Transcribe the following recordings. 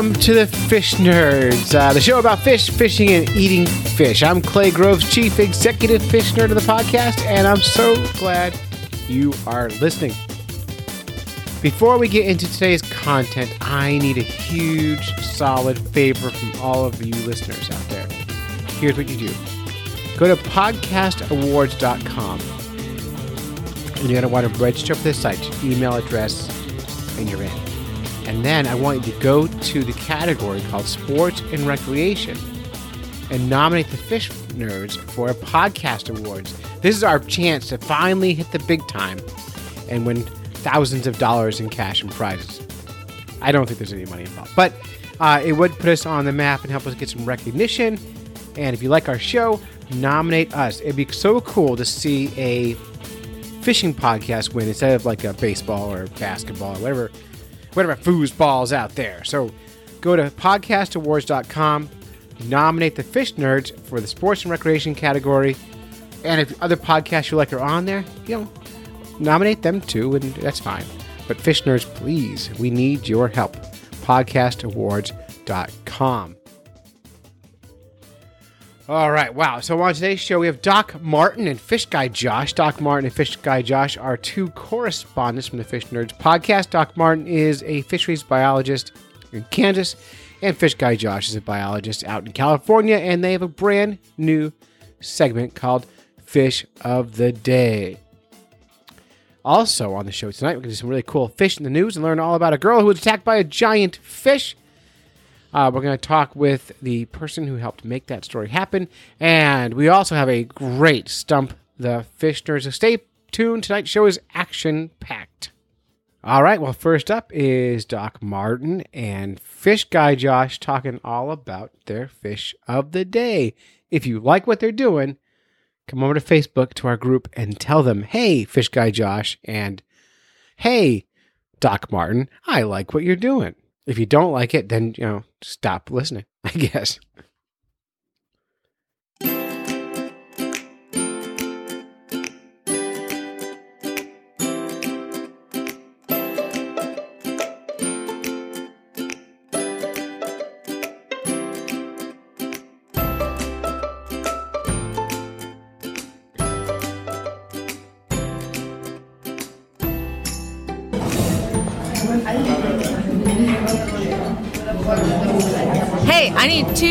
welcome to the Fish Nerds, uh, the show about fish, fishing, and eating fish. I'm Clay Groves, Chief Executive Fish Nerd of the podcast, and I'm so glad you are listening. Before we get into today's content, I need a huge, solid favor from all of you listeners out there. Here's what you do go to podcastawards.com and you're going to want to register for this site, email address, and you're in. And then I want you to go to the category called Sports and Recreation and nominate the Fish Nerds for a podcast awards. This is our chance to finally hit the big time and win thousands of dollars in cash and prizes. I don't think there's any money involved, but uh, it would put us on the map and help us get some recognition. And if you like our show, nominate us. It'd be so cool to see a fishing podcast win instead of like a baseball or basketball or whatever whatever foosball's out there. So go to podcastawards.com, nominate the fish nerds for the sports and recreation category. And if other podcasts you like are on there, you know, nominate them too, and that's fine. But fish nerds, please, we need your help. Podcastawards.com. All right, wow. So on today's show, we have Doc Martin and Fish Guy Josh. Doc Martin and Fish Guy Josh are two correspondents from the Fish Nerds podcast. Doc Martin is a fisheries biologist in Kansas, and Fish Guy Josh is a biologist out in California, and they have a brand new segment called Fish of the Day. Also on the show tonight, we're going to do some really cool fish in the news and learn all about a girl who was attacked by a giant fish. Uh, we're going to talk with the person who helped make that story happen. And we also have a great Stump the Fish Nerds. So stay tuned. Tonight's show is action packed. All right. Well, first up is Doc Martin and Fish Guy Josh talking all about their fish of the day. If you like what they're doing, come over to Facebook to our group and tell them, hey, Fish Guy Josh, and hey, Doc Martin, I like what you're doing. If you don't like it, then, you know, stop listening, I guess.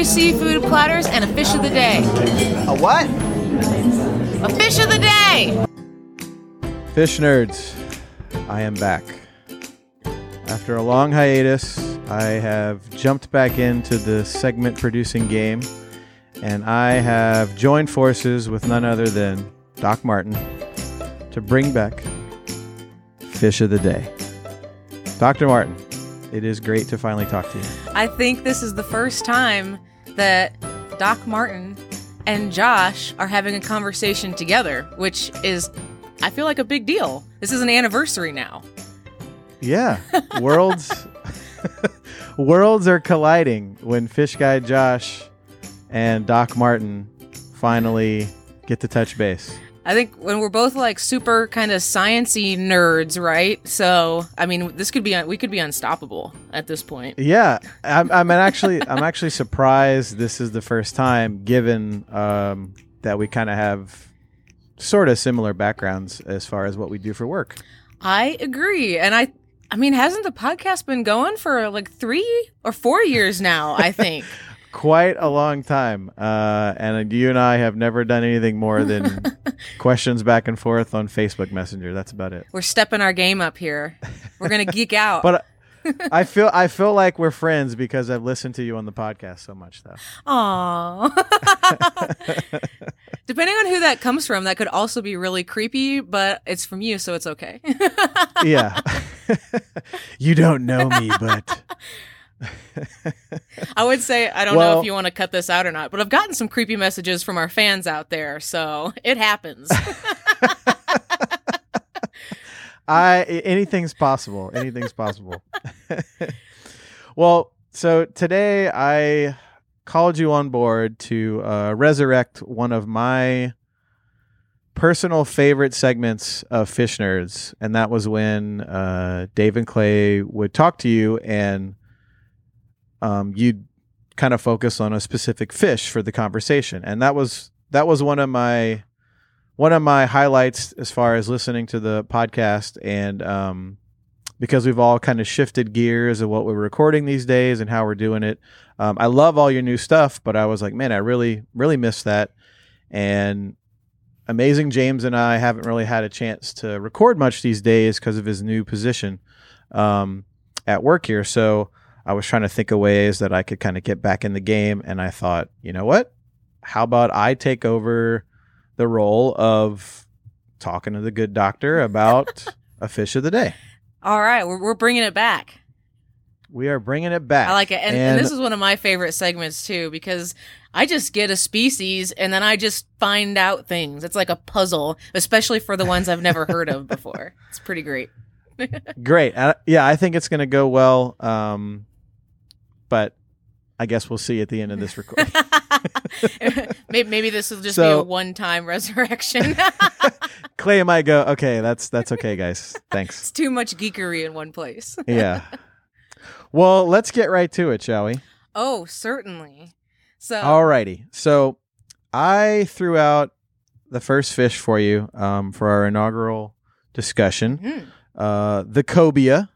Seafood platters and a fish of the day. A what? A fish of the day! Fish nerds, I am back. After a long hiatus, I have jumped back into the segment producing game, and I have joined forces with none other than Doc Martin to bring back Fish of the Day. Dr. Martin, it is great to finally talk to you. I think this is the first time that Doc Martin and Josh are having a conversation together, which is, I feel like a big deal. This is an anniversary now. Yeah, worlds worlds are colliding when Fish Guy Josh and Doc Martin finally get to touch base. I think when we're both like super kind of sciency nerds, right? So, I mean, this could be we could be unstoppable at this point. Yeah, I'm, I'm actually I'm actually surprised this is the first time, given um, that we kind of have sort of similar backgrounds as far as what we do for work. I agree, and I, I mean, hasn't the podcast been going for like three or four years now? I think. Quite a long time, uh, and you and I have never done anything more than questions back and forth on Facebook Messenger. That's about it. We're stepping our game up here. We're gonna geek out. But I feel I feel like we're friends because I've listened to you on the podcast so much, though. Aww. Depending on who that comes from, that could also be really creepy, but it's from you, so it's okay. yeah. you don't know me, but I would say I don't know if you want to cut this out or not, but I've gotten some creepy messages from our fans out there, so it happens. I anything's possible. Anything's possible. well, so today I called you on board to uh, resurrect one of my personal favorite segments of Fish Nerds, and that was when uh, Dave and Clay would talk to you and um, you'd kind of focus on a specific fish for the conversation, and that was that was one of my one of my highlights as far as listening to the podcast and um, because we've all kind of shifted gears of what we're recording these days and how we're doing it. Um, I love all your new stuff, but I was like, man, I really, really miss that. And Amazing James and I haven't really had a chance to record much these days because of his new position um, at work here. So I was trying to think of ways that I could kind of get back in the game. And I thought, you know what? How about I take over the role of talking to the good doctor about a fish of the day? All right, we're, we're bringing it back. We are bringing it back. I like it. And, and, this is one of my favorite segments too, because I just get a species and then I just find out things. It's like a puzzle, especially for the ones I've never heard of before. It's pretty great. great. Uh, yeah, I think it's going to go well. Um, but I guess we'll see at the end of this recording. maybe, maybe, this will just so, be a one-time resurrection. Clay might go, okay, that's that's okay, guys. Thanks. It's too much geekery in one place. yeah. Well, let's get right to it, shall we? Oh, certainly. So, alrighty. So, I threw out the first fish for you um, for our inaugural discussion. Mm-hmm. Uh, the cobia.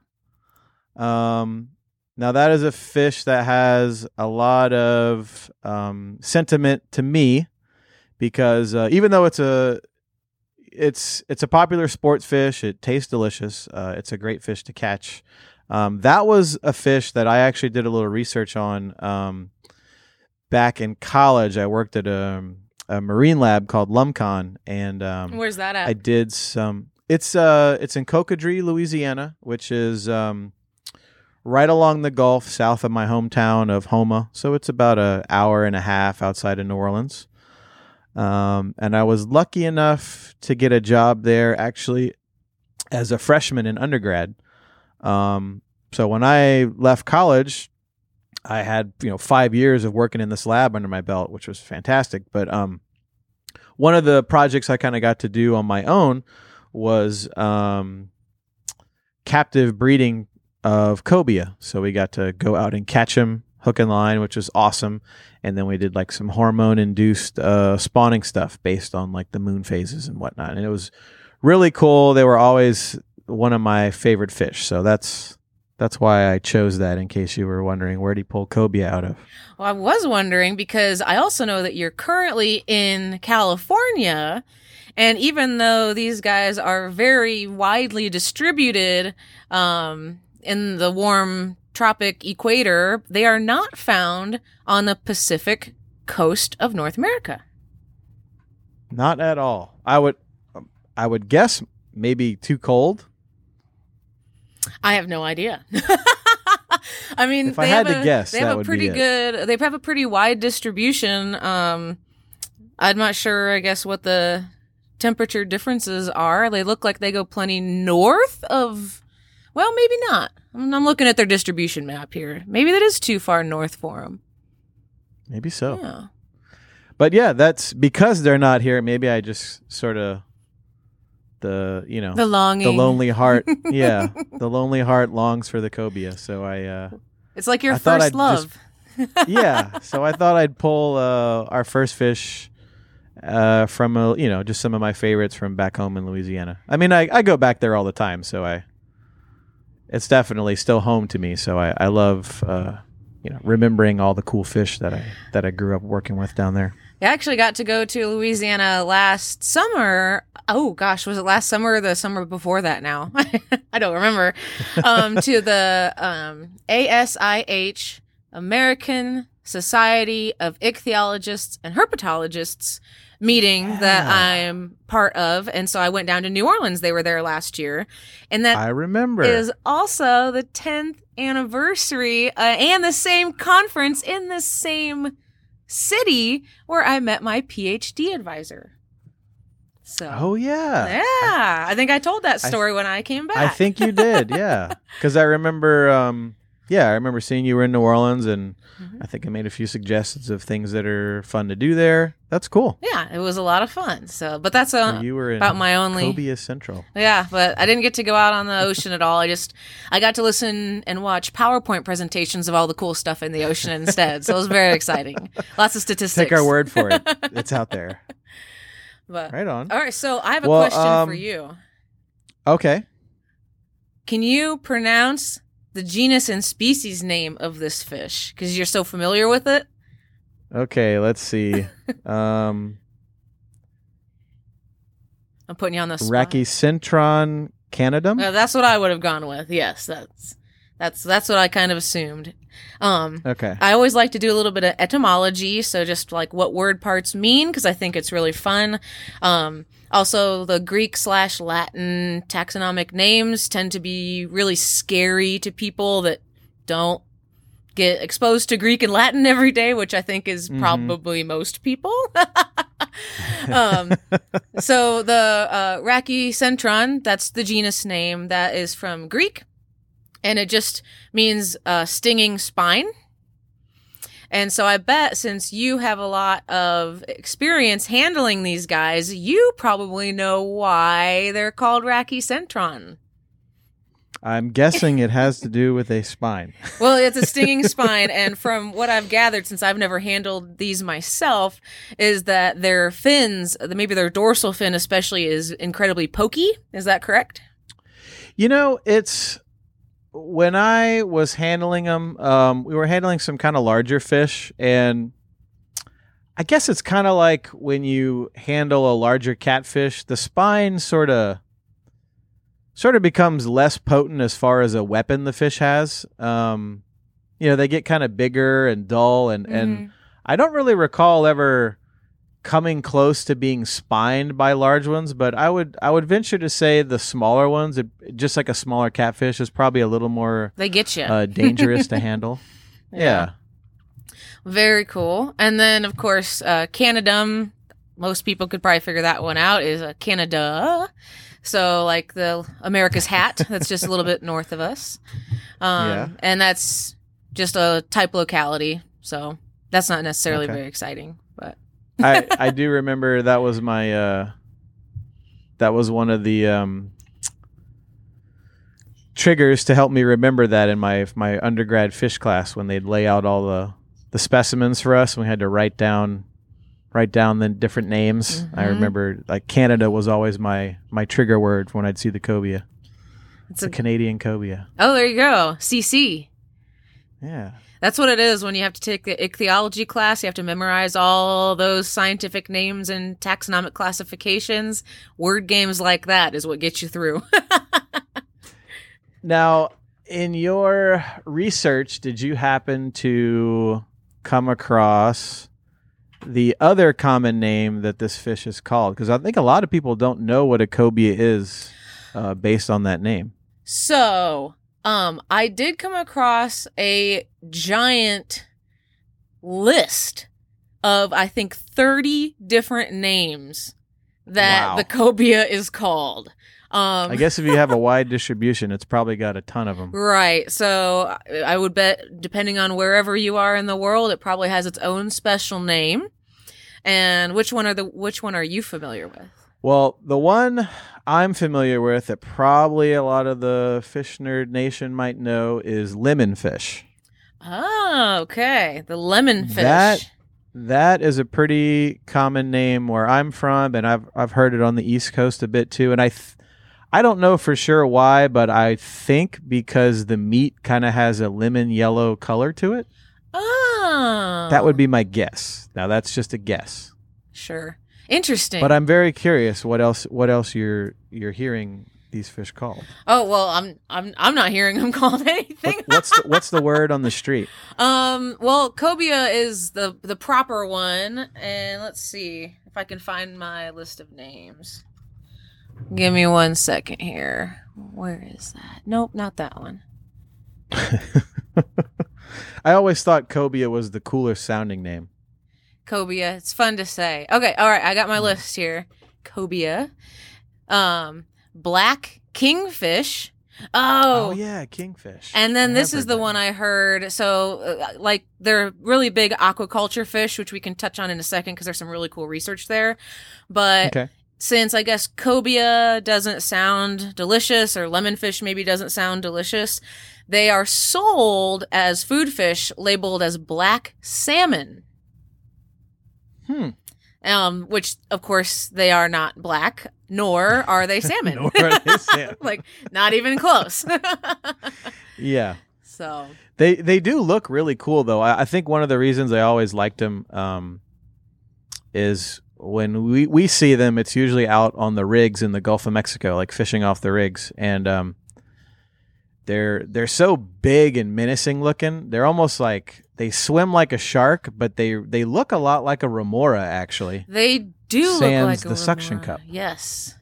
Um, now that is a fish that has a lot of um, sentiment to me because uh, even though it's a it's it's a popular sports fish, it tastes delicious. Uh, it's a great fish to catch. Um, that was a fish that I actually did a little research on um, back in college. I worked at a, a marine lab called Lumcon, and um, where's that at? I did some. It's uh it's in Cocodrie, Louisiana, which is um right along the Gulf, south of my hometown of Houma. So it's about an hour and a half outside of New Orleans. Um, and I was lucky enough to get a job there actually as a freshman in undergrad. Um, so when I left college, I had you know five years of working in this lab under my belt, which was fantastic. But um, one of the projects I kind of got to do on my own was um, captive breeding of cobia. So we got to go out and catch them hook and line, which was awesome. And then we did like some hormone induced uh, spawning stuff based on like the moon phases and whatnot. And it was really cool. They were always one of my favorite fish. So that's that's why I chose that in case you were wondering where did he pull cobia out of. Well, I was wondering because I also know that you're currently in California. And even though these guys are very widely distributed, um, in the warm tropic equator, they are not found on the Pacific coast of North America. Not at all. I would I would guess maybe too cold. I have no idea. I mean, if I had a, to guess, they have a pretty good. They have a pretty wide distribution. Um, I'm not sure. I guess what the temperature differences are. They look like they go plenty north of well, maybe not. I'm looking at their distribution map here. Maybe that is too far north for them. Maybe so. Yeah. But yeah, that's because they're not here. Maybe I just sort of the you know the longing, the lonely heart. yeah, the lonely heart longs for the cobia. So I. uh It's like your I first love. Just, yeah. So I thought I'd pull uh, our first fish uh, from a, you know just some of my favorites from back home in Louisiana. I mean, I, I go back there all the time, so I it's definitely still home to me. So I, I love uh, you know remembering all the cool fish that I that I grew up working with down there. I actually got to go to Louisiana last summer. Oh gosh, was it last summer or the summer before that? Now I don't remember. Um, to the um, ASIH American Society of Ichthyologists and Herpetologists meeting yeah. that I'm part of. And so I went down to New Orleans. They were there last year. And that I remember is also the 10th anniversary uh, and the same conference in the same city where I met my PhD advisor. So Oh yeah. Yeah. I think I told that story I, when I came back. I think you did, yeah. Cuz I remember um yeah, I remember seeing you were in New Orleans, and Mhm. I think I made a few suggestions of things that are fun to do there. That's cool. Yeah, it was a lot of fun. So, but that's uh, you were in about my only. Cobia Central. Yeah, but I didn't get to go out on the ocean at all. I just I got to listen and watch PowerPoint presentations of all the cool stuff in the ocean instead. So it was very exciting. Lots of statistics. Take our word for it. it's out there. But Right on. all right, so I have a Well, question for um, you. Okay. Can you pronounce the genus and species name of this fish? Because you're so familiar with it. Okay, let's see. um, I'm putting you on the spot. Rachicentron canadum. Uh, that's what I would have gone with. Yes, that's that's that's what I kind of assumed. Um, Okay. I always like to do a little bit of etymology, so just like what word parts mean, because I think it's really fun. Um, also, the Greek slash Latin taxonomic names tend to be really scary to people that don't get exposed to Greek and Latin every day, which I think is Mhm. probably most people. um, so the uh, Rachicentron, that's the genus name that is from Greek, and it just means uh, stinging spine. And so I bet since you have a lot of experience handling these guys, you probably know why they're called Rachicentron. I'm guessing it has to do with a spine. Well, it's a stinging spine, and from what I've gathered, since I've never handled these myself, is that their fins, maybe their dorsal fin especially, is incredibly pokey. Is that correct? You know, it's when I was handling them. Um, we were handling some kind of larger fish, and I guess it's kind of like when you handle a larger catfish. The spine sort of sort of becomes less potent as far as a weapon the fish has. Um, you know, they get kind of bigger and dull, and and I don't really recall ever coming close to being spined by large ones, but I would I would venture to say the smaller ones, it, just like a smaller catfish, is probably a little more they get you. uh, dangerous to handle. Yeah. Very cool. And then, of course, uh, Canadum. Most people could probably figure that one out. Is uh, Canada. So, like the America's hat, that's just a little bit north of us. Um, Yeah. And that's just a type locality. So that's not necessarily Okay. very exciting. I I do remember that was my uh, that was one of the um, triggers to help me remember that in my my undergrad fish class when they'd lay out all the the specimens for us and we had to write down write down the different names. I Mhm. remember like Canada was always my my trigger word when I'd see the cobia. it's The a, Canadian cobia. oh, there you go. CC. Yeah. That's what it is when you have to take the ichthyology class. You have to memorize all those scientific names and taxonomic classifications. Word games like that is what gets you through. Now, in your research, did you happen to come across the other common name that this fish is called? Because I think a lot of people don't know what a cobia is uh, based on that name. So, um, I did come across a giant list of I think 30 different names that Wow. the cobia is called. Um, I guess if you have a wide distribution, it's probably got a ton of them. Right. So I- I would bet, depending on wherever you are in the world, it probably has its own special name. And which one are the which one are you familiar with? Well, the one I'm familiar with that probably a lot of the fish nerd nation might know is lemon fish. Oh, okay. The lemon fish. That- That is a pretty common name where I'm from, and I've I've heard it on the East Coast a bit too. And I, th- I don't know for sure why, but I think because the meat kind of has a lemon yellow color to it. oh, That would be my guess. Now that's just a guess, sure. Interesting. but I'm very curious what else what else you're you're hearing these fish called. oh well, I'm I'm I'm not hearing them called anything. What, what's the, what's the word on the street? Um, well, cobia is the the proper one, and let's see if I can find my list of names. Give me one second here. Where is that? Nope, not that one. I always thought cobia was the cooler sounding name. Cobia. It's fun to say. Okay, all right, I got my list here. Cobia. Um, black kingfish, Oh, Oh yeah, kingfish. And then I this is the that. one I heard. So, uh, like, they're really big aquaculture fish, which we can touch on in a second because there's some really cool research there. But Okay. since I guess cobia doesn't sound delicious or lemonfish maybe doesn't sound delicious, they are sold as food fish labeled as black salmon. Hmm. Um, which of course they are not black, nor are they salmon. Nor are they salmon. like not even close. Yeah. so They they do look really cool though. I, I think one of the reasons I always liked them um, is when we, we see them, it's usually out on the rigs in the Gulf of Mexico, like fishing off the rigs, and um, they're they're so big and menacing looking. They're almost like they swim like a shark, but they they look a lot like a remora actually. They do look like a the suction cup. Yes.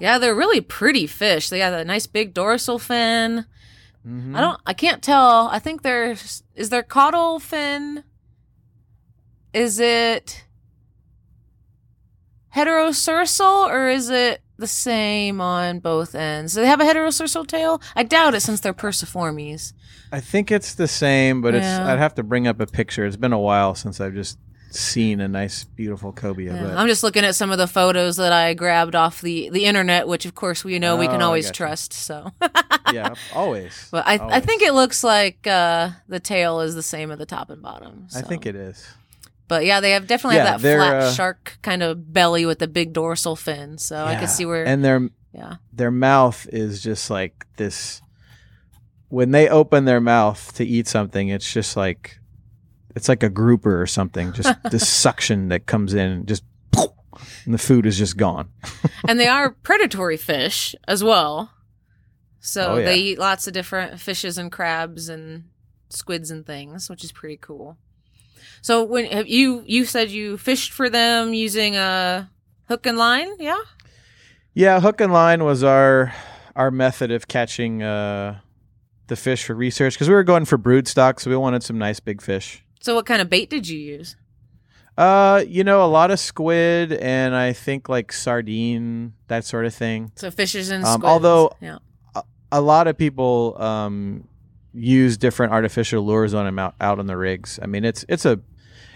Yeah, they're really pretty fish. They got a nice big dorsal fin. Mhm. I don't. I can't tell. I think there's is there caudal fin. Is it heterocercal or is it the same on both ends? Do they have a heterocercal tail? I doubt it since they're perciformes. I think it's the same, but it's Yeah. I'd have to bring up a picture. It's been a while since I've just seen a nice, beautiful cobia. Yeah, but I'm just looking at some of the photos that I grabbed off the the internet, which of course we know we can Oh, I always gotcha. trust. So, yeah, always. but I I Always. think it looks like uh, the tail is the same at the top and bottom. I think it is. But yeah, they have definitely Yeah, have that flat uh, shark kind of belly with the big dorsal fin. So I Yeah. can see where. And their yeah, their mouth is just like this. When they open their mouth to eat something, it's just like it's like a grouper or something. Just this suction that comes in, just and the food is just gone. and they are predatory fish as well. So Oh, yeah. they eat lots of different fishes and crabs and squids and things, which is pretty cool. So when have you you said you fished for them using a hook and line, yeah? Yeah, hook and line was our our method of catching uh, the fish for research because we were going for brood stock, so we wanted some nice big fish. So what kind of bait did you use? Uh, you know, a lot of squid and I think like sardine, that sort of thing. So fishes and Um, although- yeah. A lot of people um, use different artificial lures on them out, out on the rigs. I mean, it's it's a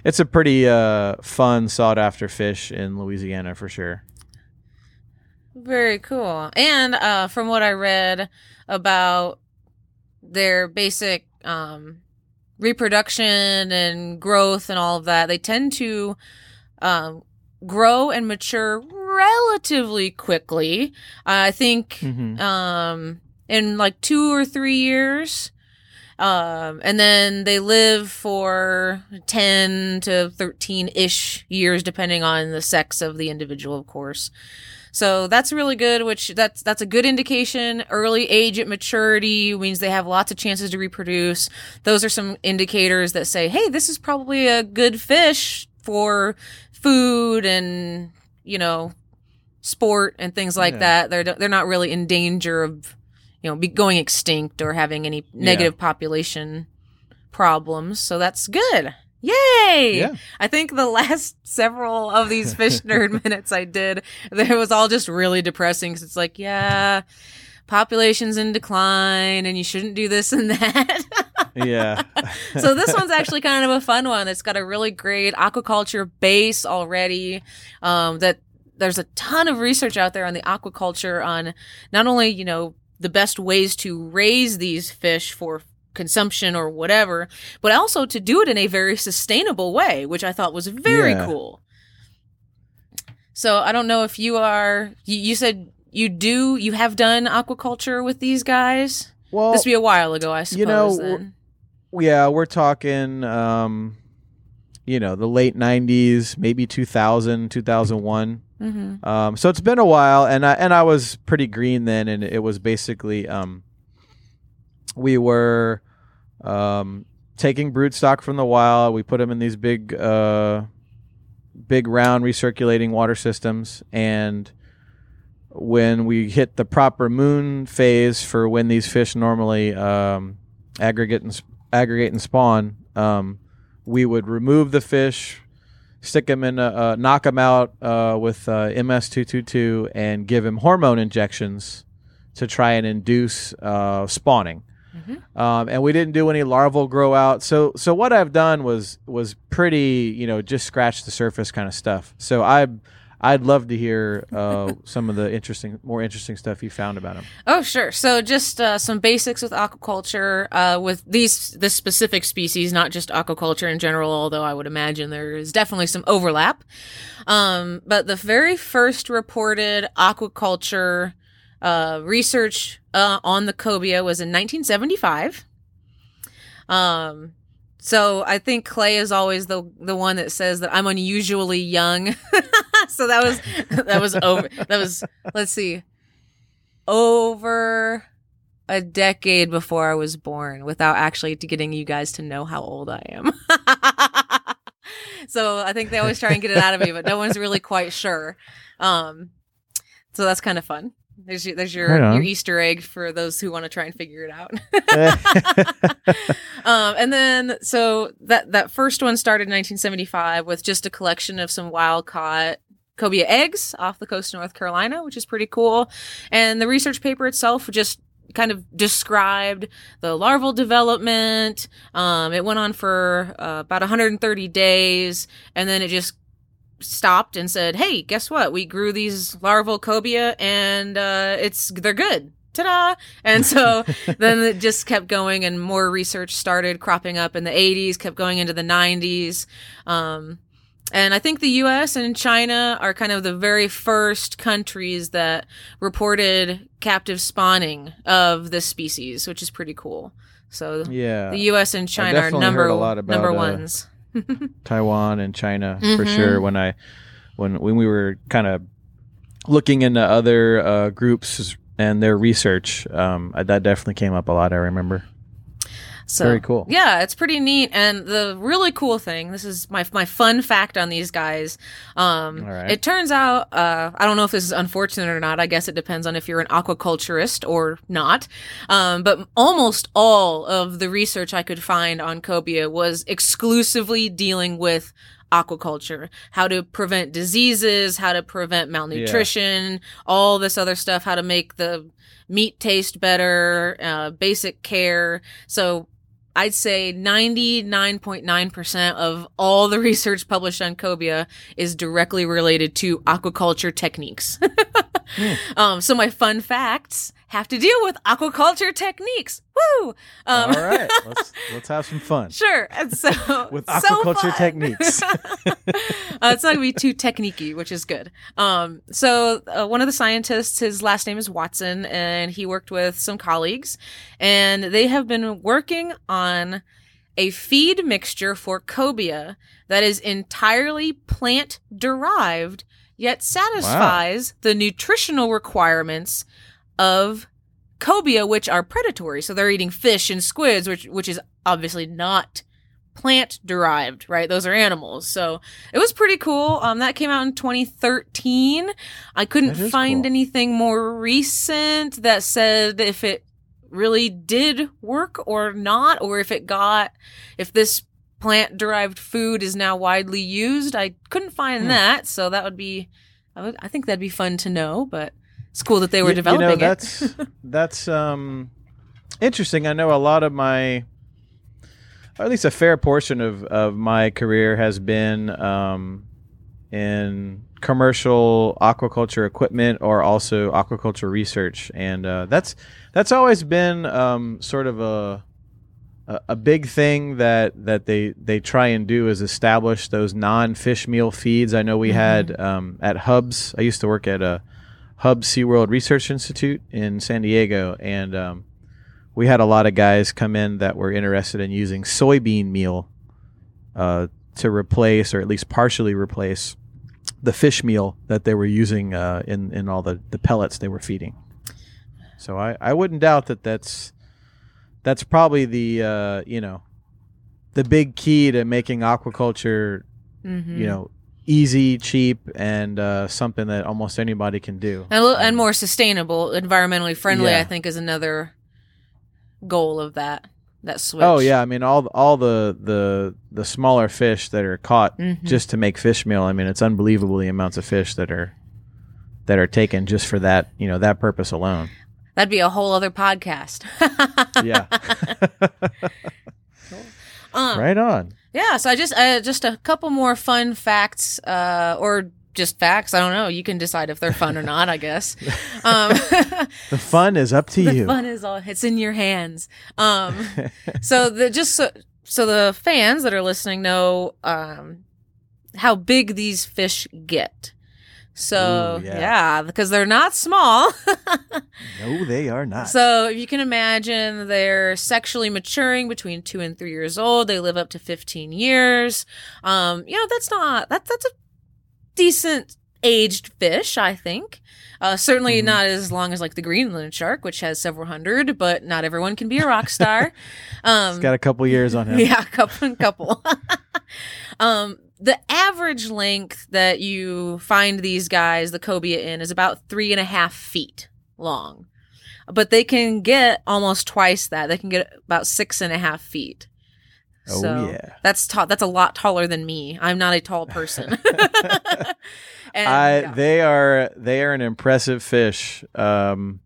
it's a pretty uh, fun, sought after fish in Louisiana for sure. Very cool. And uh, from what I read about their basic um, reproduction and growth and all of that, they tend to um, grow and mature relatively quickly. I think Mhm. um, in like two or three years. Um, and then they live for 10 to 13 ish years, depending on the sex of the individual, of course. So that's really good, which that's, that's a good indication. Early age at maturity means they have lots of chances to reproduce. Those are some indicators that say, hey, this is probably a good fish for food and, you know, sport and things like Yeah. that. They're, they're not really in danger of, you know, be going extinct or having any negative population problems. So that's good. Yay! Yeah. I think the last several of these fish nerd minutes I did, it was all just really depressing because it's like, yeah, population's in decline and you shouldn't do this and that. Yeah. so this one's actually kind of a fun one. It's got a really great aquaculture base already. Um, that there's a ton of research out there on the aquaculture on not only you know the best ways to raise these fish for consumption or whatever, but also to do it in a very sustainable way, which I thought was very Yeah. cool. So I don't know if you are. You, you said you do. You have done aquaculture with these guys. well, this would be a while ago, I suppose. you know, then. yeah, we're talking, um, you know, the late 90s, maybe 2000, 2001. Mm-hmm. Um, so it's been a while, and I and I was pretty green then, and it was basically um, we were um, taking brood stock from the wild. We put them in these big, uh, big round recirculating water systems, and when we hit the proper moon phase for when these fish normally um, aggregate and sp- aggregate and spawn, um, we would remove the fish, stick them in, a, uh, knock them out uh, with uh, MS222, and give him hormone injections to try and induce uh, spawning. Mhm. Um, and we didn't do any larval grow out. So so what I've done was was pretty you know just scratch the surface kind of stuff. So I I'd love to hear uh, some of the interesting more interesting stuff you found about him. Oh, sure. So just uh, some basics with aquaculture uh, with these this specific species, not just aquaculture in general. Although I would imagine there is definitely some overlap. Um, but the very first reported aquaculture uh, research uh, on the cobia was in 1975. Um, so I think Clay is always the the one that says that I'm unusually young. so that was that was over. That was let's see, over a decade before I was born, without actually getting you guys to know how old I am. so I think they always try and get it out of me, but no one's really quite sure. Um, so that's kind of fun. There's your, there's your, your Easter egg for those who want to try and figure it out. um, and then so that that first one started in 1975 with just a collection of some wild caught cobia eggs off the coast of North Carolina, which is pretty cool. And the research paper itself just kind of described the larval development. Um, it went on for uh, about 130 days, and then it just stopped and said, "Hey, guess what? We grew these larval cobia, and uh, it's they're good." Ta-da! And so then it just kept going, and more research started cropping up in the 80s, kept going into the 90s. Um, and I think the U.S. and China are kind of the very first countries that reported captive spawning of this species, which is pretty cool. So yeah, the U.S. and China are number heard a lot about, number uh, ones. Taiwan and China for Mhm. sure. When I when when we were kind of looking into other uh, groups and their research, um, that definitely came up a lot. I remember. So Very cool. Yeah, it's pretty neat. And the really cool thing, this is my my fun fact on these guys. Um, right. It turns out, uh, I don't know if this is unfortunate or not. I guess it depends on if you're an aquaculturist or not. Um, but almost all of the research I could find on cobia was exclusively dealing with aquaculture, how to prevent diseases, how to prevent malnutrition, all this other stuff, how to make the meat taste better, uh, basic care. So I'd say 99.9% of all the research published on cobia is directly related to aquaculture techniques. um, so my fun facts have to deal with aquaculture techniques. Woo! Um, All right, let's let's have some fun. Sure. And so With so aquaculture fun. techniques. uh, it's not gonna be too techniquey, which is good. Um, so uh, one of the scientists, his last name is Watson, and he worked with some colleagues, and they have been working on a feed mixture for cobia that is entirely plant derived, yet satisfies the nutritional requirements of cobia, which are predatory. So they're eating fish and squids, which which is obviously not plant derived, right? Those are animals. So it was pretty cool. Um, that came out in 2013. I couldn't find cool. anything more recent that said if it really did work or not, or if it got, if this plant derived food is now widely used. I couldn't find Hmm. that. So that would be, I, would, I think that'd be fun to know, but it's cool that they were Y- developing you know, it. that's that's um interesting. I know a lot of my, or at least a fair portion of of my career has been um, in commercial aquaculture equipment or also aquaculture research, and uh, that's that's always been um, sort of a a big thing that that they they try and do is establish those non fish meal feeds. I know we had um, at Hubbs. I used to work at a Hubbs SeaWorld Research Institute in San Diego, and um, we had a lot of guys come in that were interested in using soybean meal uh, to replace or at least partially replace the fish meal that they were using uh, in in all the, the pellets they were feeding. So I, I wouldn't doubt that that's that's probably the uh, you know the big key to making aquaculture Mhm. you know easy, cheap, and uh, something that almost anybody can do. and, little, and Um, more sustainable, environmentally friendly. Yeah. I think is another goal of that that switch. Oh yeah, I mean all all the the the smaller fish that are caught Mhm. just to make fish meal. I mean it's unbelievable the amounts of fish that are that are taken just for that you know that purpose alone. That'd be a whole other podcast. Yeah. Um, right on. Yeah, so I just uh, just a couple more fun facts, uh, or just facts. I don't know. You can decide if they're fun or not. I guess. Um, The fun is up to you. the you. fun is all it's in your hands. Um, so the just so, so the fans that are listening know um, how big these fish get. So Ooh, yeah. yeah, because they're not small. No, they are not. So if you can imagine, they're sexually maturing between two and three years old. They live up to fifteen years. Um, you know, that's not that that's a decent aged fish, I think. Uh, certainly Mhm. not as long as like the Greenland shark, which has several hundred, but not everyone can be a rock star. um, He's got a couple years on him. yeah, a couple couple. um, the average length that you find these guys, the cobia, in is about three and a half feet long, but they can get almost twice that. They can get about six and a half feet. Oh, So yeah. that's tall. That's a lot taller than me. I'm not a tall person. and, I yeah. they are they are an impressive fish. Um,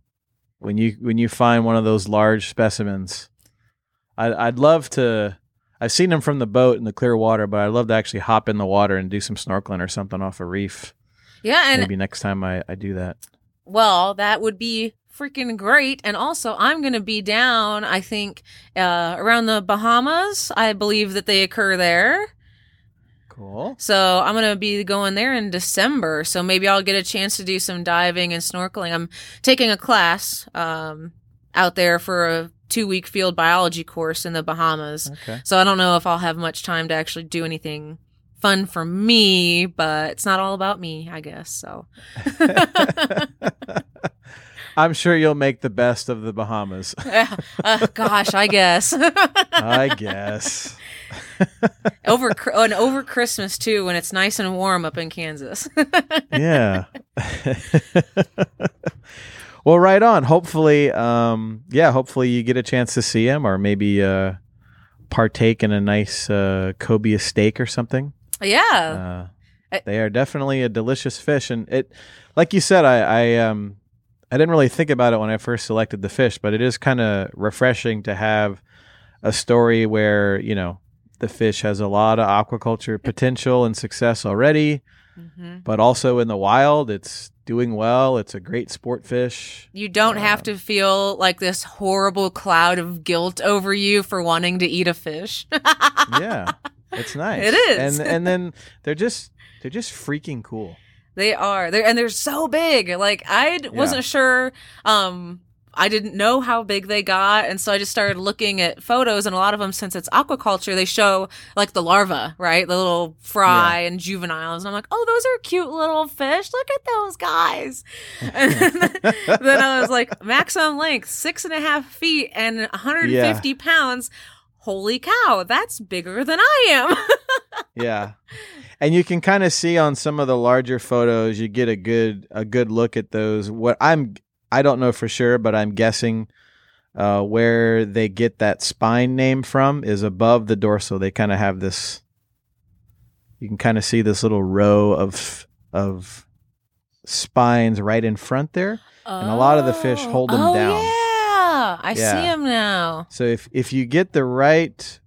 when you when you find one of those large specimens, I, I'd love to. I've seen them from the boat in the clear water, but I'd love to actually hop in the water and do some snorkeling or something off a reef. yeah, and Maybe next time I, I do that. Well, that would be freaking great. And also, I'm going to be down, I think, uh, around the Bahamas. I believe that they occur there. Cool. So I'm going to be going there in December. So maybe I'll get a chance to do some diving and snorkeling. I'm taking a class um, out there for a two week field biology course in the Bahamas. Okay. So I don't know if I'll have much time to actually do anything fun for me, but it's not all about me, I guess. So. I'm sure you'll make the best of the Bahamas. Uh, gosh, I guess. I guess. over and over Christmas too, when it's nice and warm up in Kansas. yeah. Well, right on. Hopefully, um, yeah, hopefully you get a chance to see him or maybe uh, partake in a nice uh, cobia steak or something. yeah. Uh, I- they are definitely a delicious fish, and it, like you said, I, I um, I didn't really think about it when I first selected the fish, but it is kind of refreshing to have a story where you know the fish has a lot of aquaculture potential and success already hmm but also in the wild it's doing well it's a great sport fish You don't have to feel like this horrible cloud of guilt over you for wanting to eat a fish. yeah it's nice It is. and and then they're just they're just freaking cool They are. They're and they're so big. Like I d- wasn't sure um I didn't know how big they got and so I just started looking at photos and a lot of them since it's aquaculture they show like the larva, right? The little fry and juveniles and I'm like, "Oh, those are cute little fish. Look at those guys." And then, then I was like, maximum length, six and a half feet and 150 pounds. Holy cow, that's bigger than I am. yeah and you can kind of see on some of the larger photos you get a good a good look at those what i'm i don't know for sure but i'm guessing uh, where they get that spine name from is above the dorsal they kind of have this you can kind of see this little row of of spines right in front there And a lot of the fish hold 'em oh, down. Yeah, I Yeah. see them now. So if if you get the right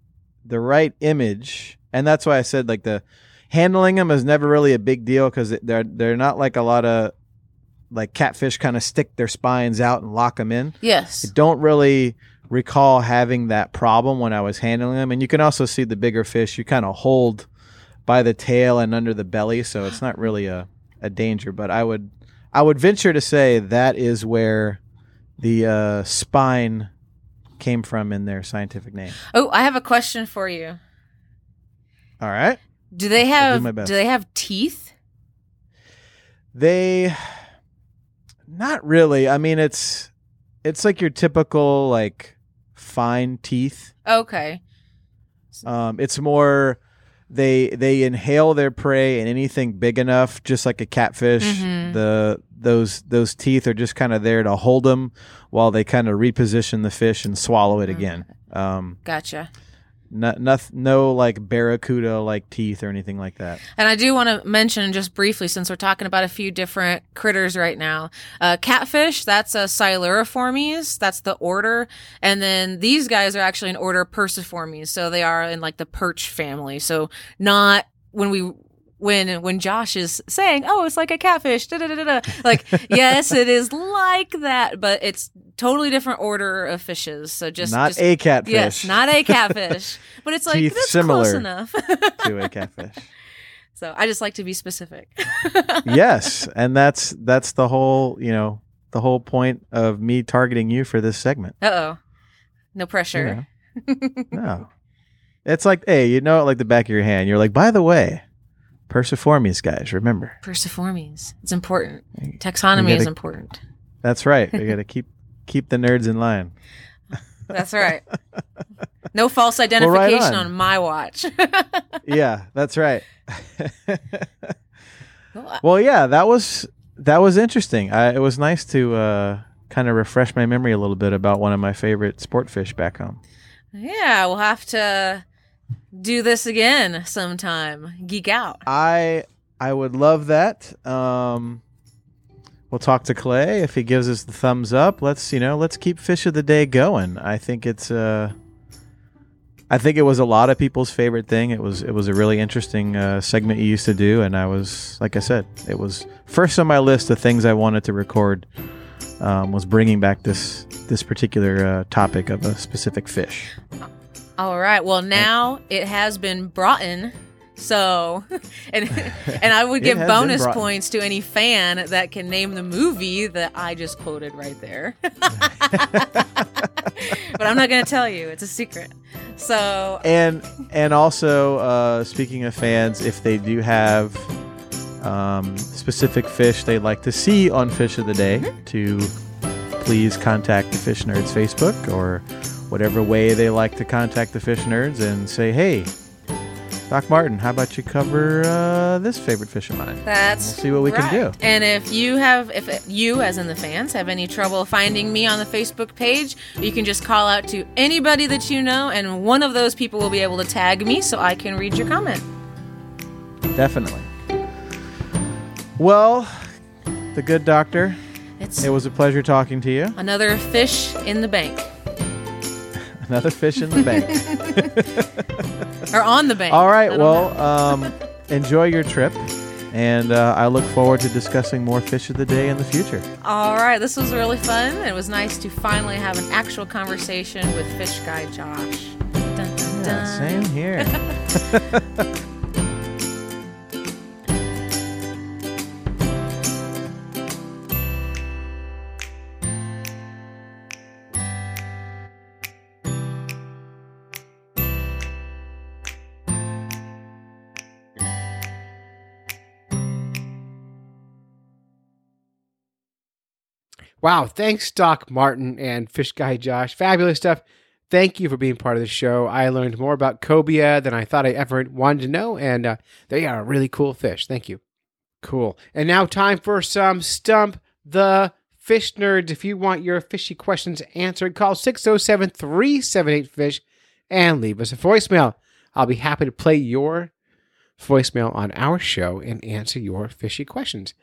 the right image, and that's why I said like the handling them is never really a big deal because they're they're not like a lot of like catfish kind of stick their spines out and lock them in. I Yes. don't really recall having that problem when I was handling them, and you can also see the bigger fish you kind of hold by the tail and under the belly, so it's not really a a danger. But I would I would venture to say that is where the uh, spine came from in their scientific name. Oh, I have a question for you. All right. Do they I'll do have do they have teeth? They not really. I mean it's it's like your typical like fine teeth. Okay. Um it's more they they inhale their prey and anything big enough just like a catfish Mhm. the those those teeth are just kind of there to hold them while they kind of reposition the fish and swallow it Mhm. again. Um Gotcha. No, no, no like barracuda like teeth or anything like that. And I do want to mention just briefly, since we're talking about a few different critters right now, uh, catfish, that's a Siluriformes, that's the order. And then these guys are actually an order Perciformes. So they are in like the perch family. So not when we when when Josh is saying, "Oh, it's like a catfish," da, da, da, like yes, it is like that, but it's totally different order of fishes. So just not just, a catfish. Yes, not a catfish, but it's like Teeth that's similar. close enough. to a catfish. so I just like to be specific. yes, and that's that's the whole you know the whole point of me targeting you for this segment. Uh oh, no pressure. No, it's like hey, you know it like the back of your hand. You're like, by the way, Perciformes guys, remember Perciformes. it's important. Taxonomy gotta- is important. that's right. We got to keep keep the nerds in line. That's right. No false right identification on. on my watch. yeah, that's right. Well, well, yeah, that was that was interesting. I, it was nice to uh, kind of refresh my memory a little bit about one of my favorite sport fish back home. Yeah, we'll have to do this again sometime. Geek out. I I would love that. Um, we'll talk to Clay if he gives us the thumbs up. Let's you know let's keep fish of the day going. I think it's uh, I think it was a lot of people's favorite thing. It was it was a really interesting uh, segment you used to do, and I was like I said, it was first on my list of things I wanted to record. Um, was bringing back this this particular uh, topic of a specific fish. All right. Well, now it has been brought in. So, and and I would give bonus brought points to any fan that can name the movie that I just quoted right there. but I'm not going to tell you; it's a secret. So, and and also uh, speaking of fans, if they do have um, specific fish they'd like to see on Fish of the Day, to please contact the Fish Nerds Facebook or whatever way they like to contact the Fish Nerds and say, hey. Doc Martin, how about you cover uh, this favorite fish of mine? That's We'll see what we can do. And if you have, if you, as in the fans, have any trouble finding me on the Facebook page, you can just call out to anybody that you know, and one of those people will be able to tag me so I can read your comment. Definitely. Well, the good doctor, It's it was a pleasure talking to you. another fish in the bank Another fish in the bank. or on the bank. All right. Well, um, enjoy your trip, and uh, I look forward to discussing more fish of the day in the future. all right. This was really fun. It was nice to finally have an actual conversation with Fish Guy Josh. Dun, dun, Yeah, same here. Wow, thanks, Doc Martin and Fish Guy Josh. Fabulous stuff. Thank you for being part of the show. I learned more about cobia than I thought I ever wanted to know, and uh, they are a really cool fish. Thank you. Cool. And now, time for some Stump the Fish Nerds. If you want your fishy questions answered, call 607 378 Fish and leave us a voicemail. I'll be happy to play your voicemail on our show and answer your fishy questions.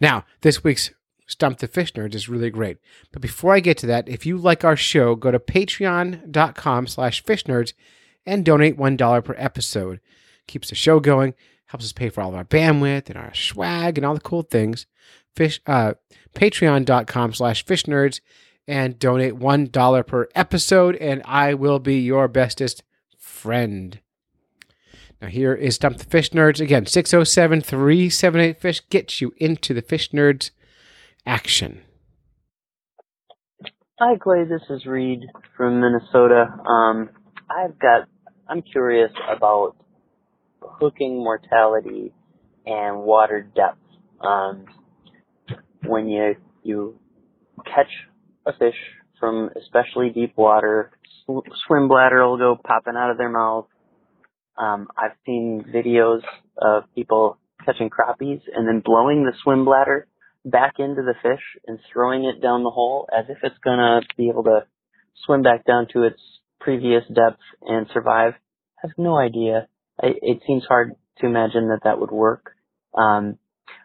Now, this week's Stump the Fish Nerds is really great. But before I get to that, if you like our show, go to patreon.com slash fish nerds and donate $1 per episode. Keeps the show going, helps us pay for all of our bandwidth and our swag and all the cool things. Fish uh, patreon.com slash fish nerds and donate $1 per episode, and I will be your bestest friend. Now, here is Stump the Fish Nerds. Again, 607 378 Fish gets you into the Fish Nerds action. Hi, Clay. This is Reed from Minnesota. Um, I've got. I'm curious about hooking mortality and water depth. Um, when you you catch a fish from especially deep water, sw- swim bladder will go popping out of their mouth. Um, I've seen videos of people catching crappies and then blowing the swim bladder back into the fish and throwing it down the hole as if it's gonna be able to swim back down to its previous depth and survive. I have no idea. I, it seems hard to imagine that that would work. Um,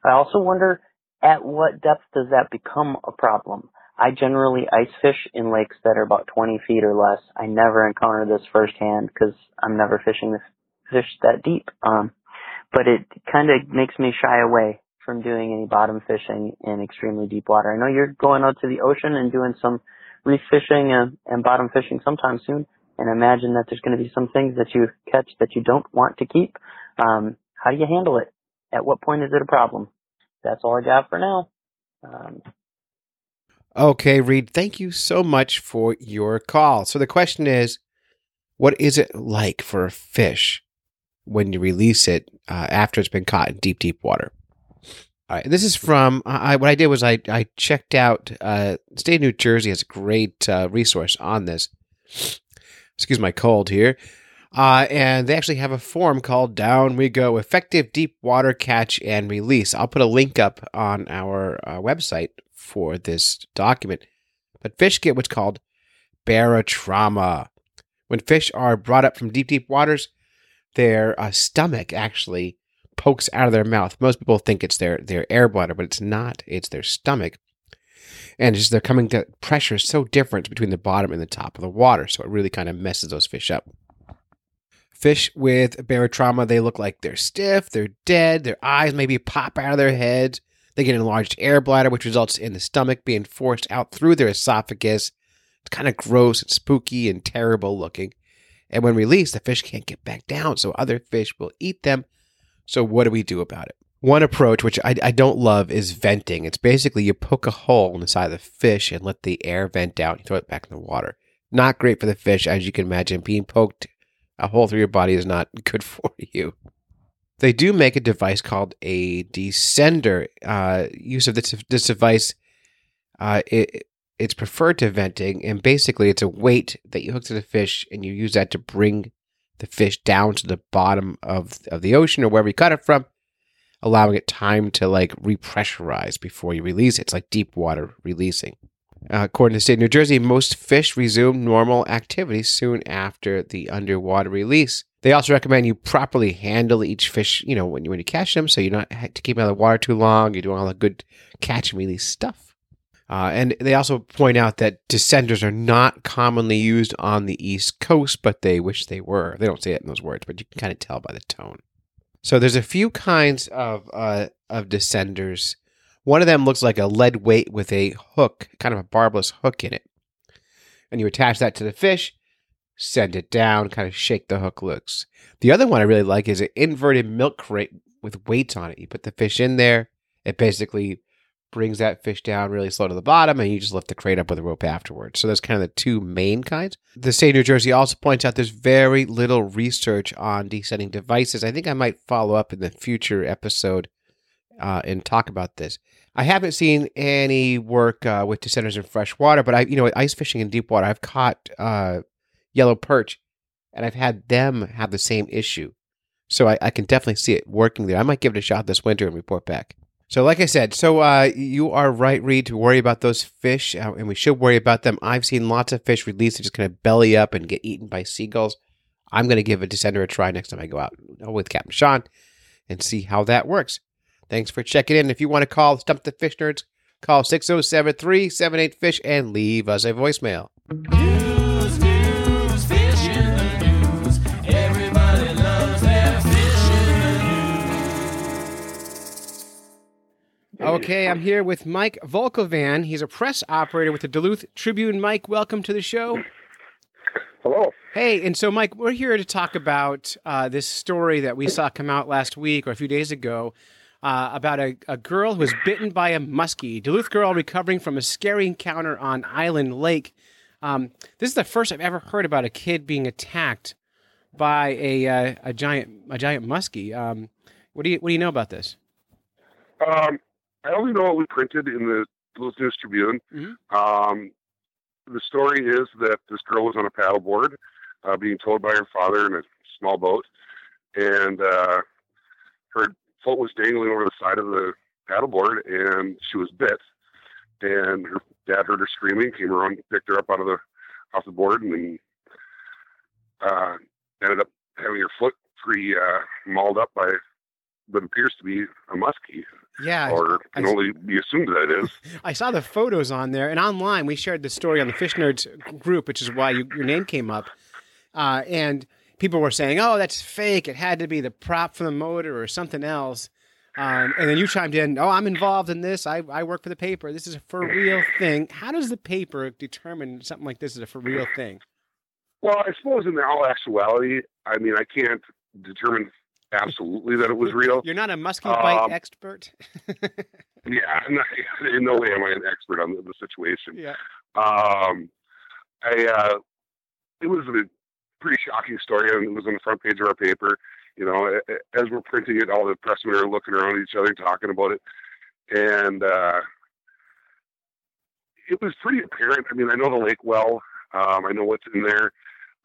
I also wonder at what depth does that become a problem? I generally ice fish in lakes that are about 20 feet or less. I never encounter this firsthand because I'm never fishing the fish that deep. Um, but it kind of makes me shy away from doing any bottom fishing in extremely deep water. I know you're going out to the ocean and doing some reef fishing and, and bottom fishing sometime soon, and imagine that there's going to be some things that you catch that you don't want to keep. Um, how do you handle it? At what point is it a problem? That's all I got for now. Um, Okay, Reed, thank you so much for your call. So the question is, what is it like for a fish when you release it uh, after it's been caught in deep, deep water? All right, this is from I, what I did was I I checked out uh, state of New Jersey has a great uh, resource on this. Excuse my cold here. Uh, and they actually have a form called Down We Go Effective Deep Water Catch and Release. I'll put a link up on our uh, website for this document. But fish get what's called barotrauma. When fish are brought up from deep, deep waters, their uh, stomach actually pokes out of their mouth. Most people think it's their, their air bladder, but it's not. It's their stomach. And just they're coming to pressure so different between the bottom and the top of the water. So it really kind of messes those fish up. Fish with barotrauma, they look like they're stiff, they're dead, their eyes maybe pop out of their heads. They get an enlarged air bladder, which results in the stomach being forced out through their esophagus. It's kind of gross and spooky and terrible looking. And when released, the fish can't get back down, so other fish will eat them. So, what do we do about it? One approach, which I, I don't love, is venting. It's basically you poke a hole in the side of the fish and let the air vent out. You throw it back in the water. Not great for the fish, as you can imagine. Being poked a hole through your body is not good for you. They do make a device called a descender. Uh, use of this, this device, uh, it, it's preferred to venting, and basically it's a weight that you hook to the fish, and you use that to bring the fish down to the bottom of of the ocean or wherever you cut it from, allowing it time to like repressurize before you release it. It's like deep water releasing. Uh, according to the state of New Jersey, most fish resume normal activity soon after the underwater release. They also recommend you properly handle each fish, you know, when you, when you catch them, so you're not to keep them out of the water too long. You're doing all the good catch and release stuff. Uh, and they also point out that descenders are not commonly used on the East Coast, but they wish they were. They don't say it in those words, but you can kind of tell by the tone. So there's a few kinds of uh, of descenders one of them looks like a lead weight with a hook, kind of a barbless hook in it. And you attach that to the fish, send it down, kind of shake the hook looks. The other one I really like is an inverted milk crate with weights on it. You put the fish in there, it basically brings that fish down really slow to the bottom, and you just lift the crate up with a rope afterwards. So that's kind of the two main kinds. The state of New Jersey also points out there's very little research on descending devices. I think I might follow up in the future episode uh, and talk about this. I haven't seen any work uh, with descenders in fresh water, but I, you know, ice fishing in deep water, I've caught uh, yellow perch, and I've had them have the same issue. So I, I, can definitely see it working there. I might give it a shot this winter and report back. So, like I said, so uh, you are right, Reed, to worry about those fish, uh, and we should worry about them. I've seen lots of fish released that just kind of belly up and get eaten by seagulls. I'm going to give a descender a try next time I go out with Captain Sean and see how that works. Thanks for checking in. If you want to call Stump the Fish Nerds, call 607 378 Fish and leave us a voicemail. Okay, I'm here with Mike Volkovan. He's a press operator with the Duluth Tribune. Mike, welcome to the show. Hello. Hey, and so Mike, we're here to talk about uh, this story that we saw come out last week or a few days ago uh, about a, a girl who was bitten by a muskie. Duluth girl recovering from a scary encounter on Island Lake. Um, this is the first I've ever heard about a kid being attacked by a uh, a giant a giant muskie. Um, what do you what do you know about this? Um, I only know what we printed in the Duluth News Tribune. Mm-hmm. Um, the story is that this girl was on a paddleboard, uh, being towed by her father in a small boat, and uh, her foot was dangling over the side of the paddleboard, and she was bit. And her dad heard her screaming, came around, picked her up out of the off the board, and then uh, ended up having her foot pretty uh, mauled up by what appears to be a muskie, Yeah, or can I- only be assumed that is. I saw the photos on there, and online we shared the story on the Fish Nerds group, which is why you, your name came up. Uh, and people were saying, "Oh, that's fake. It had to be the prop from the motor or something else." Um, and then you chimed in, "Oh, I'm involved in this. I, I work for the paper. This is a for real thing." How does the paper determine something like this is a for real thing? Well, I suppose in all actuality, I mean, I can't determine absolutely that it was real. You're not a muskie bite Um, expert. Yeah, not, in no way am I an expert on the, the situation. yeah. Um, I uh, it was a pretty shocking story, and it was on the front page of our paper. You know, as we're printing it, all the pressmen are looking around at each other, talking about it, and uh, it was pretty apparent. I mean, I know the lake well. Um, I know what's in there.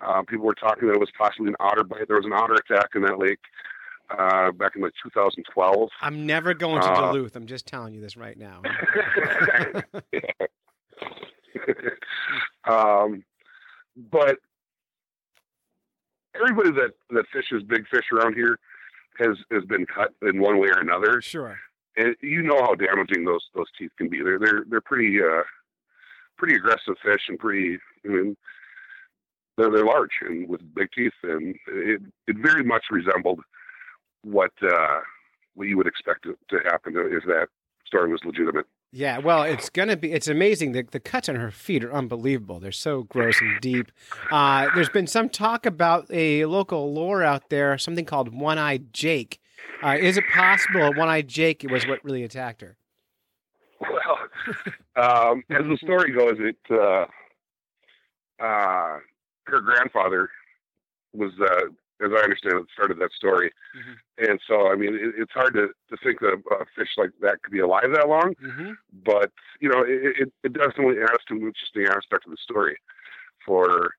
Uh, people were talking that it was possibly an otter bite. There was an otter attack in that lake uh, back in like 2012. I'm never going to Uh, Duluth. I'm just telling you this right now. um, but everybody that that fishes big fish around here has has been cut in one way or another, sure. and you know how damaging those those teeth can be. They're they're they're pretty uh, pretty aggressive fish and pretty. I mean, they're they're large and with big teeth, and it it very much resembled what uh, what you would expect to, to happen if that story was legitimate. Yeah, well, it's gonna be. It's amazing. The the cuts on her feet are unbelievable. They're so gross and deep. Uh, there's been some talk about a local lore out there, something called One Eyed Jake. Uh, is it possible One Eyed Jake was what really attacked her? Well, um, as the story goes, it uh, uh, her grandfather was, uh, as I understand it, started that story, Mhm. and so I mean, it, it's hard to, to think that a fish like that could be alive that long. Mm-hmm. But you know, it, it, it definitely adds to an interesting aspect of the story for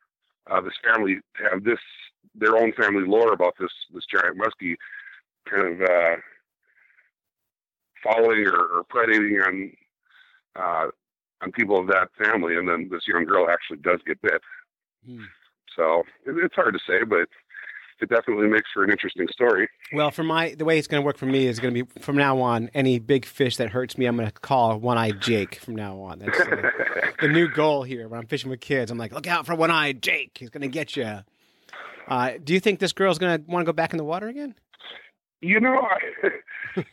uh, this family to have this their own family lore about this this giant muskie kind of uh, following or, or predating on uh, on people of that family, and then this young girl actually does get bit. Hmm. So it, it's hard to say, but it definitely makes for an interesting story. Well, for my the way it's going to work for me is going to be from now on. Any big fish that hurts me, I'm going to call One Eyed Jake from now on. That's uh, the new goal here. When I'm fishing with kids, I'm like, look out for One Eyed Jake. He's going to get you. Uh, do you think this girl's going to want to go back in the water again? You know, I,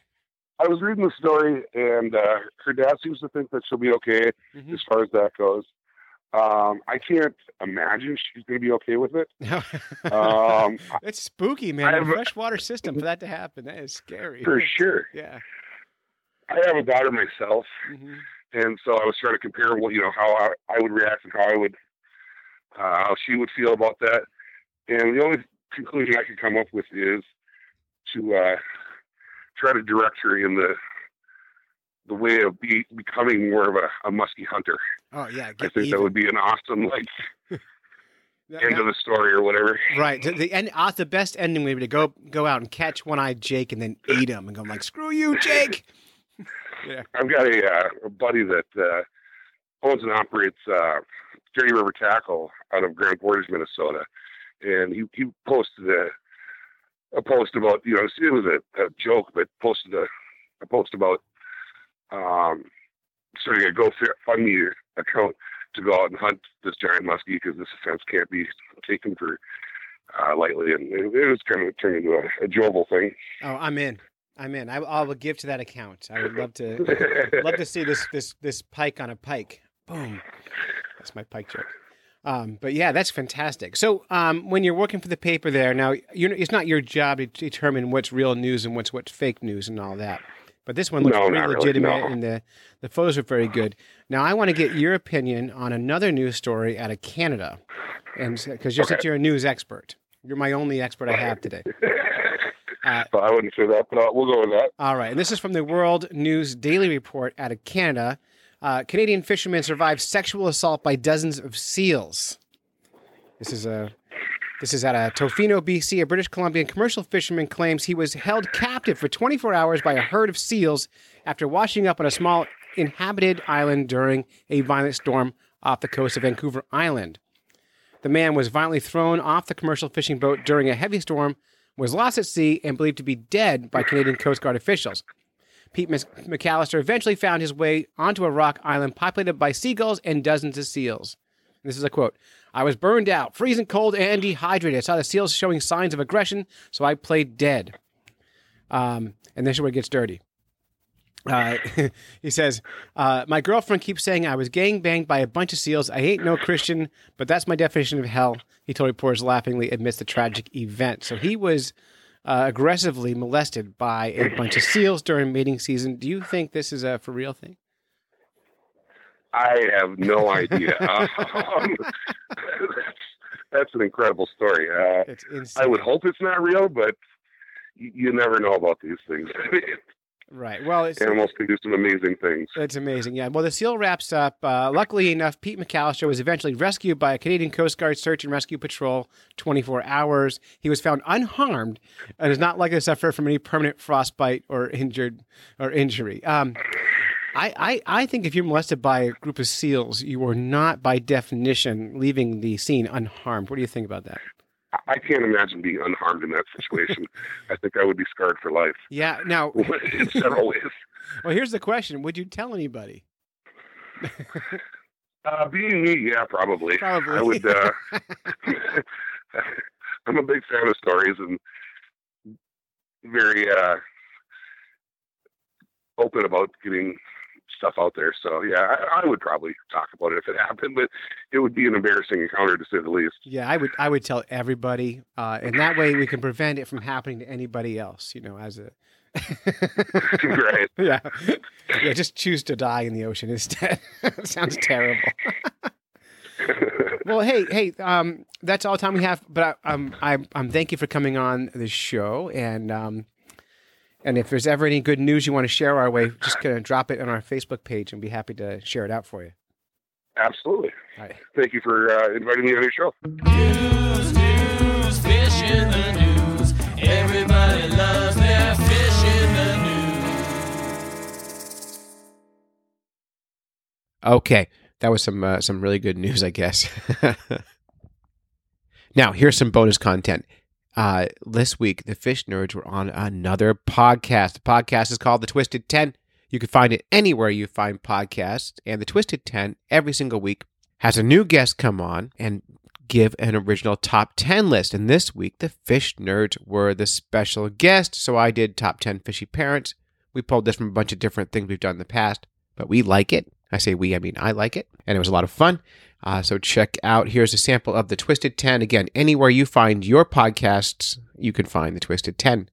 I was reading the story, and uh, her dad seems to think that she'll be okay Mhm. as far as that goes. Um, I can't imagine she's going to be okay with it. Um, it's spooky, man. A freshwater system for that to happen, that is scary. for sure. Yeah. I have a daughter myself, hmm and so I was trying to compare what you know how I, I would react and how I would uh, how she would feel about that. And the only conclusion I could come up with is to uh, try to direct her in the the way of be, becoming more of a, a musky hunter. Oh yeah. I think that would be an awesome like That- end of the story or whatever. Right. The, the end. Uh, the best ending would be to go go out and catch one eyed Jake and then eat him and go like, "Screw you, Jake." Yeah. I've got a, uh, a buddy that uh, owns and operates uh, Dirty River Tackle out of Grand Portage, Minnesota, and he he posted a a post about you know it was a, a joke, but posted a, a post about um, starting a GoFundMe account to go out and hunt this giant muskie because this offense can't be taken for uh, lightly, and it, it was kind of turned into a, a jovial thing. Oh, I'm in. I'm in. I, I will give to that account. I would love to love to see this this this pike on a pike. Boom. That's my pike joke. Um, but yeah, that's fantastic. So um, when you're working for the paper there, now you it's not your job to determine what's real news and what's what's fake news and all that. But this one looks No, pretty not really, legitimate, no. and the the photos are very good. Now I want to get your opinion on another news story out of Canada, and because you're Okay. such you're a news expert, you're my only expert I have today. Uh, I wouldn't say that, but uh, we'll go with that. all right, and this is from the World News Daily Report out of Canada. Uh, Canadian fishermen survived sexual assault by dozens of seals. This is a this is at a Tofino, BC. A British Columbian commercial fisherman claims he was held captive for 24 hours by a herd of seals after washing up on a small inhabited island during a violent storm off the coast of Vancouver Island. The man was violently thrown off the commercial fishing boat during a heavy storm, was lost at sea, and believed to be dead by Canadian Coast Guard officials. Pete McAllister eventually found his way onto a rock island populated by seagulls and dozens of seals. This is a quote. I was burned out, freezing cold, and dehydrated. I saw the seals showing signs of aggression, so I played dead. Um, and this is where it gets dirty. Uh, he says, uh, My girlfriend keeps saying I was gang banged by a bunch of seals. I ain't no Christian, but that's my definition of hell. He told reporters laughingly amidst the tragic event. So he was uh, aggressively molested by a bunch of seals during mating season. Do you think this is a for real thing? I have no idea. um, that's, that's an incredible story. Uh, It's. I would hope it's not real, but you, you never know about these things. Right. Well, it's, Animals can do some amazing things. That's amazing. Yeah. Well, the seal wraps up. Uh, luckily enough, Pete McAllister was eventually rescued by a Canadian Coast Guard Search and Rescue Patrol 24 hours. He was found unharmed and is not likely to suffer from any permanent frostbite or injured or injury. Um, I, I, I think if you're molested by a group of seals, you are not, by definition, leaving the scene unharmed. What do you think about that? I- can't imagine being unharmed in that situation. I think I would be scarred for life Yeah. Now, in several ways. well, here's the question: Would you tell anybody? Uh, being me, yeah, probably. Probably. I would. Uh, I'm a big fan of stories and very uh, open about getting stuff out there. So yeah, I, I would probably talk about it if it happened, but it would be an embarrassing encounter to say the least. Yeah, I would. I would tell everybody, uh, and that way we can prevent it from happening to anybody else. You know, as a right. yeah, yeah. Just choose to die in the ocean instead. Sounds terrible. well, hey, hey, um, that's all the time we have. But I, um, I, I'm thank you for coming on the show, and um, and if there's ever any good news you want to share our way, just gonna drop it on our Facebook page, and be happy to share it out for you. Absolutely. All right. Thank you for uh, inviting me on your show. News, news, fish in the news. Everybody loves their fish in the news. Okay, that was some uh, some really good news, I guess. now, here's some bonus content. Uh, this week, the fish nerds were on another podcast. The podcast is called The Twisted Ten. You can find it anywhere you find podcasts. And The Twisted Ten, every single week, has a new guest come on and give an original top 10 list. And this week, the fish nerds were the special guest. So I did top 10 fishy parents. We pulled this from a bunch of different things we've done in the past, but we like it. I say we, I mean I like it. And it was a lot of fun. Uh, so check out, here's a sample of the Twisted 10. Again, anywhere you find your podcasts, you can find the Twisted 10.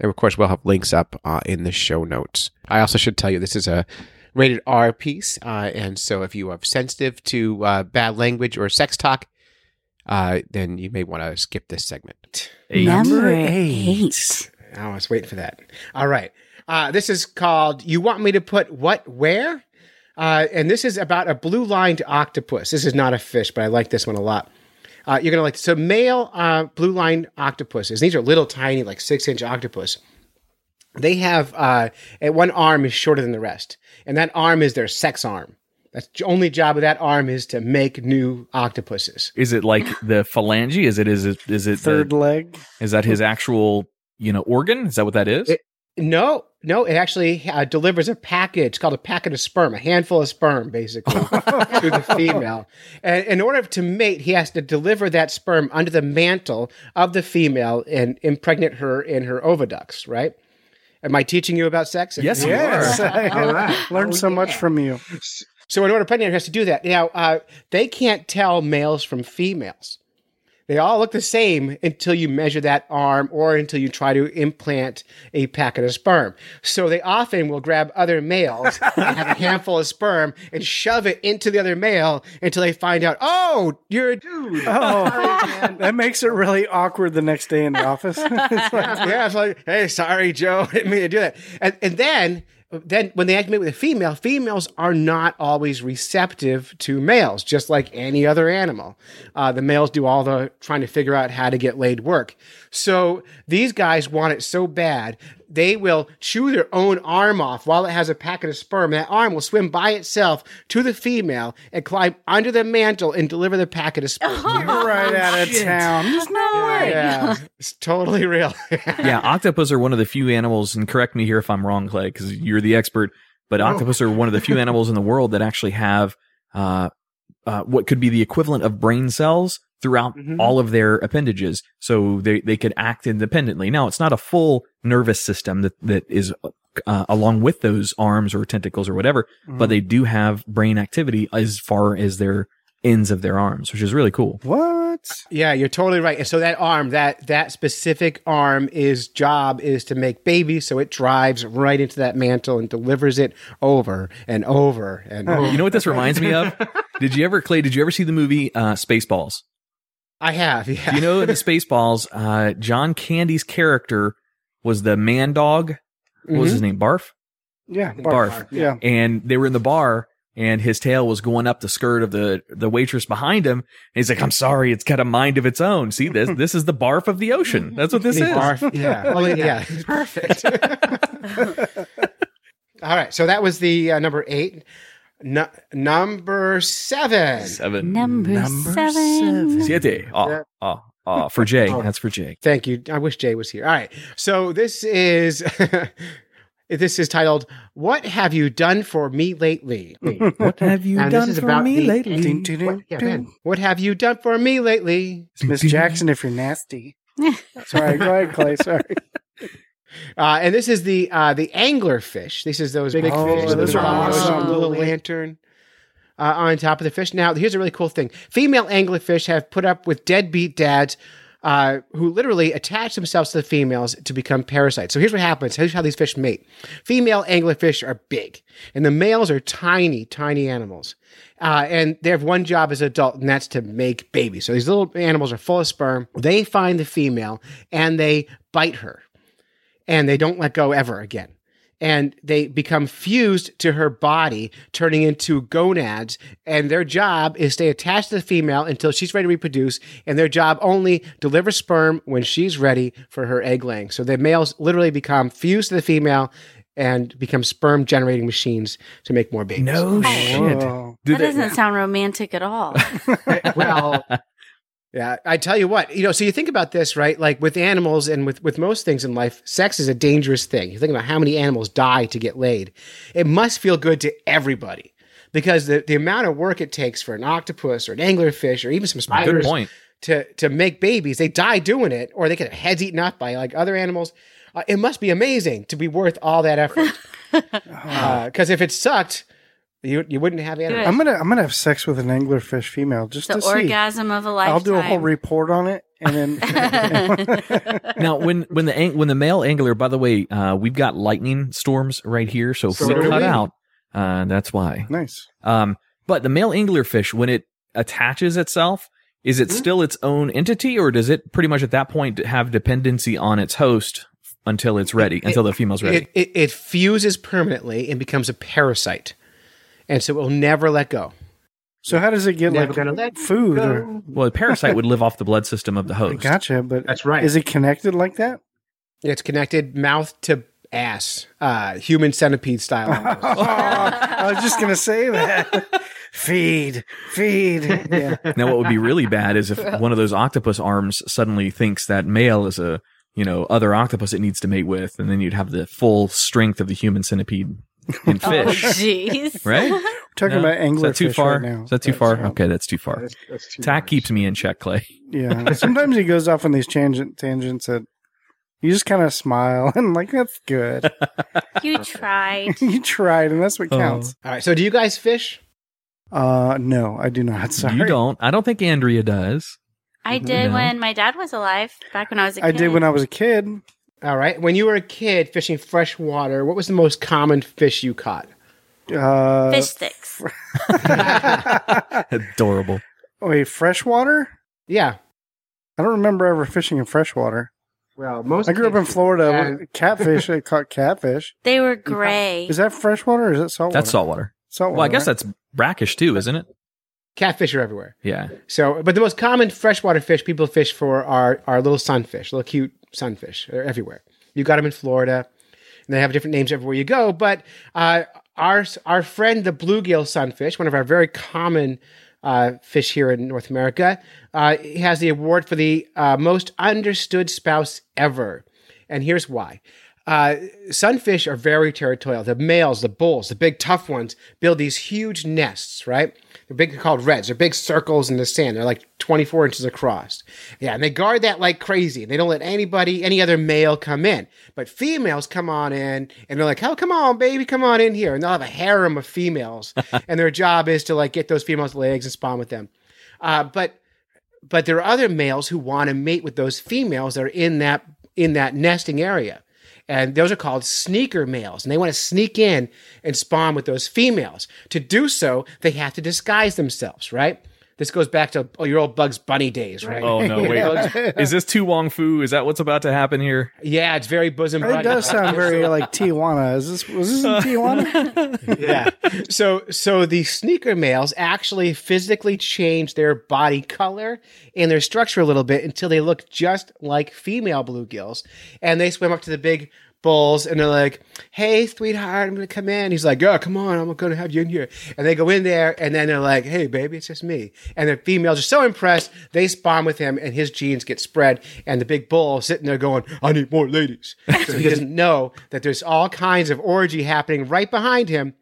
And of course, we'll have links up uh, in the show notes. I also should tell you this is a rated R piece. Uh, and so if you are sensitive to uh, bad language or sex talk, uh, then you may want to skip this segment. Number eight. I was waiting for that. All right. Uh, this is called You Want Me to Put What Where? Uh, and this is about a blue lined octopus. This is not a fish, but I like this one a lot. Uh, you're going to like So, male uh, blue lined octopuses, these are little tiny, like six inch octopus. They have uh, and one arm is shorter than the rest, and that arm is their sex arm. That's the only job of that arm is to make new octopuses. Is it like the phalange? Is it is it is it Third the- leg. is that his actual you know organ? Is that what that is? It- No, no, it actually uh, delivers a package called a packet of sperm, a handful of sperm, basically, to the female. And in order to mate, he has to deliver that sperm under the mantle of the female and impregnate her in her oviducts, right? Am I teaching you about sex? Yes, you Yes. are. I learned so much from you. So in order to pregnate, it has to do that. Now, uh, they can't tell males from females. They all look the same until you measure that arm or until you try to implant a packet of sperm. So they often will grab other males and have a handful of sperm and shove it into the other male until they find out, oh, you're a dude. Oh, that makes it really awkward the next day in the office. It's like, yeah, it's like, hey, sorry, Joe, didn't mean to do that. And, and then, then when they activate with a female, females are not always receptive to males, just like any other animal. Uh, the males do all the trying to figure out how to get laid work. So these guys want it so bad they will chew their own arm off while it has a packet of sperm. That arm will swim by itself to the female and climb under the mantle and deliver the packet of sperm. You're right out of town. There's no way. yeah, it's totally real. yeah, octopus are one of the few animals, and correct me here if I'm wrong, Clay, because you're the expert. But Oh. octopus are one of the few animals in the world that actually have uh, uh, what could be the equivalent of brain cells throughout Mhm. all of their appendages, so they they could act independently. Now, it's not a full nervous system that that is. Uh, along with those arms or tentacles or whatever, but they do have brain activity as far as their ends of their arms, which is really cool. What? Yeah, you're totally right. And so that arm, that that specific arm, is job is to make babies. So it drives right into that mantle and delivers it over and over and over. You know what this reminds me of? Did you ever, Clay? Did you ever see the movie uh, Spaceballs? I have. Yeah. Do you know in the Spaceballs, uh, John Candy's character was the man dog. What was Mhm. his name? Barf. Yeah. Barf. Yeah. And they were in the bar, and his tail was going up the skirt of the the waitress behind him. And he's like, "I'm sorry, it's got a mind of its own. See this? This is the barf of the ocean. That's what this The is." barf- Yeah. Well, yeah. Perfect. All right. So that was the uh, number eight. Nu- number seven. Seven. Number, seven. Siete. Oh, oh, oh, for Jay. Oh. That's for Jay. Thank you. I wish Jay was here. All right. So this is this is titled "What Have You Done for Me Lately?" What have you And done for me the- lately? Ding, ding, What, yeah, What have you done for me lately? It's Miss Jackson if you're nasty. Sorry, go ahead, Clay. Sorry. Uh, and this is the uh, the angler fish. This is those big Oh, fish those the are awesome. little lantern uh, on top of the fish. Now, here's a really cool thing: female anglerfish have put up with deadbeat dads. Uh, who literally attach themselves to the females to become parasites. So here's what happens. Here's how these fish mate. Female anglerfish are big, and the males are tiny, tiny animals. Uh, and they have one job as an adult, and that's to make babies. So these little animals are full of sperm. They find the female and they bite her and they don't let go ever again. And they become fused to her body, turning into gonads. And their job is stay attached to the female until she's ready to reproduce. And their job only deliver sperm when she's ready for her egg laying. So the males literally become fused to the female and become sperm generating machines to make more babies. No oh, shit. Whoa. That they- doesn't sound romantic at all. well, yeah, I tell you what, you know, so you think about this, right? Like with animals and with, with most things in life, sex is a dangerous thing. You think about how many animals die to get laid. It must feel good to everybody because the, the amount of work it takes for an octopus or an anglerfish or even some Good spiders point. to, to make babies, they die doing it or they get their heads eaten up by like other animals. Uh, it must be amazing to be worth all that effort. Because if it sucked, you, you wouldn't have animals. I'm gonna I'm gonna have sex with an anglerfish female just the to see. The orgasm of a lifetime. I'll do a whole report on it, and then now when when the ang- when the male angler by the way uh we've got lightning storms right here so if So we do cut we. out uh that's why nice. um but the male anglerfish when it attaches itself is it still its own entity or does it pretty much at that point have dependency on its host until it's ready It- until the female's ready It, it, it fuses permanently and becomes a parasite. And so it will never let go. So how does it get Never like gonna let food? Or, well the parasite would live off the blood system of the host gotcha, but That's right. is it connected like that? It's connected mouth to ass, uh, human centipede style. almost. I was just gonna say that. feed, feed. Yeah. now what would be really bad is if one of those octopus arms suddenly thinks that male is a you know other octopus it needs to mate with and then you'd have the full strength of the human centipede in Oh, fish jeez. right We're talking No? about anglerfish Is that too far? right now. Is that too That's, far? Okay, that's too far. That's- that's too Tack much. keeps me in check, Clay. Yeah. Sometimes he goes off on these tangent tangents that you just kind of smile and like that's good. You tried. you tried, and that's what counts. All right. So do you guys fish? Uh, no, I do not. Sorry, You don't. I don't think Andrea does. I did No. when my dad was alive, back when I was a kid. I did when I was a kid. All right. When you were a kid fishing freshwater, what was the most common fish you caught? Uh, Fish sticks. Adorable. Oh wait, freshwater? Yeah. I don't remember ever fishing in freshwater. Well, most I grew up in Florida. Yeah. Catfish, I caught catfish. They were gray. Is that freshwater or is that saltwater? That's saltwater. Saltwater. Well, I guess right? that's brackish too, isn't it? Catfish are everywhere. Yeah. So, but the most common freshwater fish people fish for are are little sunfish, little cute sunfish. They're everywhere. You got them in Florida. and they have different names everywhere you go. But uh, our our friend the bluegill sunfish, one of our very common uh, fish here in North America, uh, has the award for the uh, most understood spouse ever, and here's why. Uh, sunfish are very territorial. The males, the bulls, the big tough ones, build these huge nests, right? They're big, called redds. They're big circles in the sand. They're like 24 inches across. Yeah, and they guard that like crazy. They don't let anybody, any other male come in. But females come on in and they're like, oh, come on, baby, come on in here. And they'll have a harem of females. and their job is to like get those females legs and spawn with them. Uh, but but there are other males who want to mate with those females that are in that in that nesting area and those are called sneaker males and they want to sneak in and spawn with those females. To do so they have to disguise themselves right this goes back to oh, your old bugs bunny days right Oh no! Wait, is this To Wong Foo? Is that what's about to happen here? yeah it's very bosom It buddy does sound very like Tijuana. Is this was this in Tijuana? yeah. So so the sneaker males actually physically change their body color and their structure a little bit until they look just like female bluegills. And they swim up to the big bulls and they're like, Hey, sweetheart, I'm gonna come in. He's like, Yeah, come on, I'm gonna have you in here. And they go in there and then they're like, Hey baby, it's just me. And the females are so impressed, they spawn with him and his genes get spread. And the big bull is sitting there going, I need more ladies. so he doesn't know that there's all kinds of orgy happening right behind him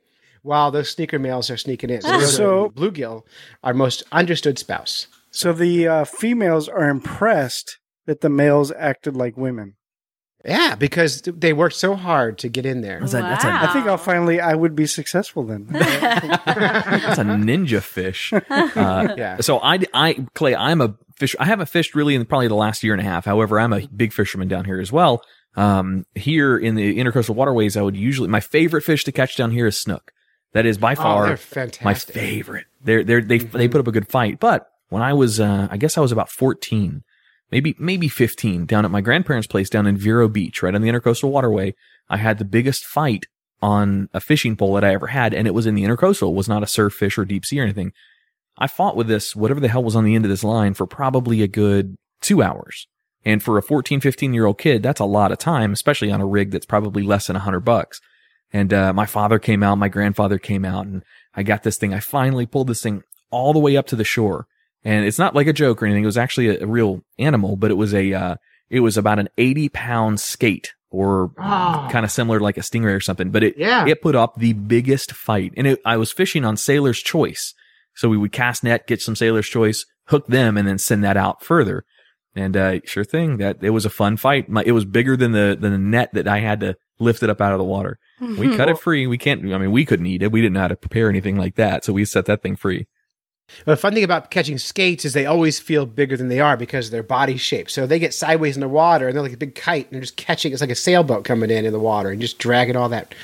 while those sneaker males are sneaking in. So, So- are bluegill, our most understood spouse. so the uh, females are impressed that the males acted like women. Yeah, because they worked so hard to get in there. That's a, that's a, Wow. I think I'll finally I would be successful then. that's a ninja fish. Uh, Yeah. So I, I, Clay, I'm a fish. I haven't fished really in probably the last year and a half. However, I'm a big fisherman down here as well. Um, here in the intercoastal waterways, I would usually, my favorite fish to catch down here is snook. That is by Oh, far they're my favorite. They're, they're, they, they put up a good fight. But when I was, uh, I guess I was about 14, maybe, maybe 15 down at my grandparents' place down in Vero Beach, right on the intercoastal waterway. I had the biggest fight on a fishing pole that I ever had. And it was in the intercoastal. It was not a surf fish or deep sea or anything. I fought with this, whatever the hell was on the end of this line for probably a good two hours. And for a 14, 15 year old kid, that's a lot of time, especially on a rig that's probably less than a hundred bucks. And, uh, my father came out, my grandfather came out and I got this thing. I finally pulled this thing all the way up to the shore. And it's not like a joke or anything. It was actually a, a real animal, but it was a, uh, it was about an 80 pound skate or kind of similar to like a stingray or something, but it, Yeah. it put up the biggest fight. And it, I was fishing on Sailor's Choice. So we would cast net, get some Sailor's Choice, hook them, and then send that out further. And uh, sure thing, that it was a fun fight. My, it was bigger than the than the net that I had to lift it up out of the water. We cut it free. We can't. I mean, we couldn't eat it. We didn't know how to prepare anything like that, so we set that thing free. But the fun thing about catching skates is they always feel bigger than they are because of their body shape. So they get sideways in the water and they're like a big kite and they're just catching. It's like a sailboat coming in in the water and just dragging all that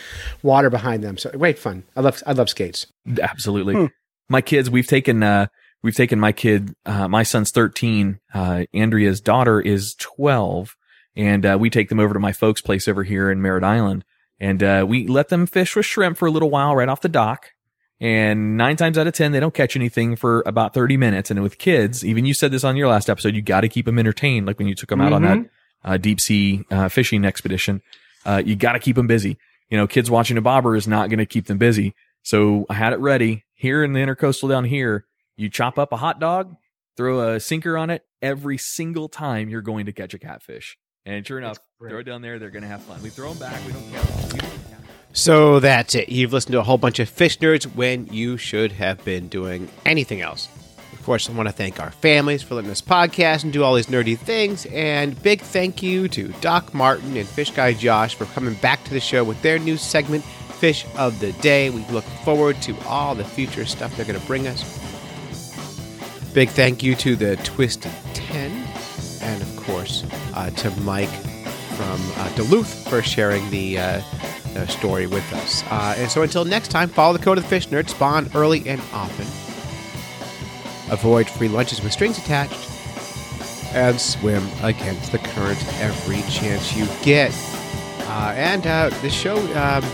water behind them. So great fun. I love I love skates. Absolutely. My kids, we've taken, uh, we've taken my kid, uh, my son's 13, uh, Andrea's daughter is 12 and, uh, we take them over to my folks' place over here in Merritt Island and, uh, we let them fish with shrimp for a little while right off the dock. And nine times out of 10, they don't catch anything for about 30 minutes. And with kids, even you said this on your last episode, you got to keep them entertained. Like when you took them out on that, uh, deep sea, uh, fishing expedition, uh, you got to keep them busy. You know, kids watching a bobber is not going to keep them busy. So I had it ready here in the intercoastal down here. You chop up a hot dog, throw a sinker on it every single time you're going to catch a catfish. And sure enough, throw it down there. They're going to have fun. We throw them back. We don't count. So that's it. You've listened to a whole bunch of fish nerds when you should have been doing anything else. Of course, I want to thank our families for letting us podcast and do all these nerdy things. And big thank you to Doc Martin and Fish Guy Josh for coming back to the show with their new segment, Fish of the Day. We look forward to all the future stuff they're going to bring us. Big thank you to the Twisted 10, and of course uh, to Mike from uh, Duluth for sharing the, uh, the story with us. Uh, and so until next time, follow the code of the fish nerd, spawn early and often, avoid free lunches with strings attached, and swim against the current every chance you get. Uh, and uh, the show, um,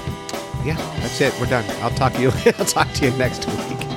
yeah, that's it. We're done. I'll talk to you. I'll talk to you next week.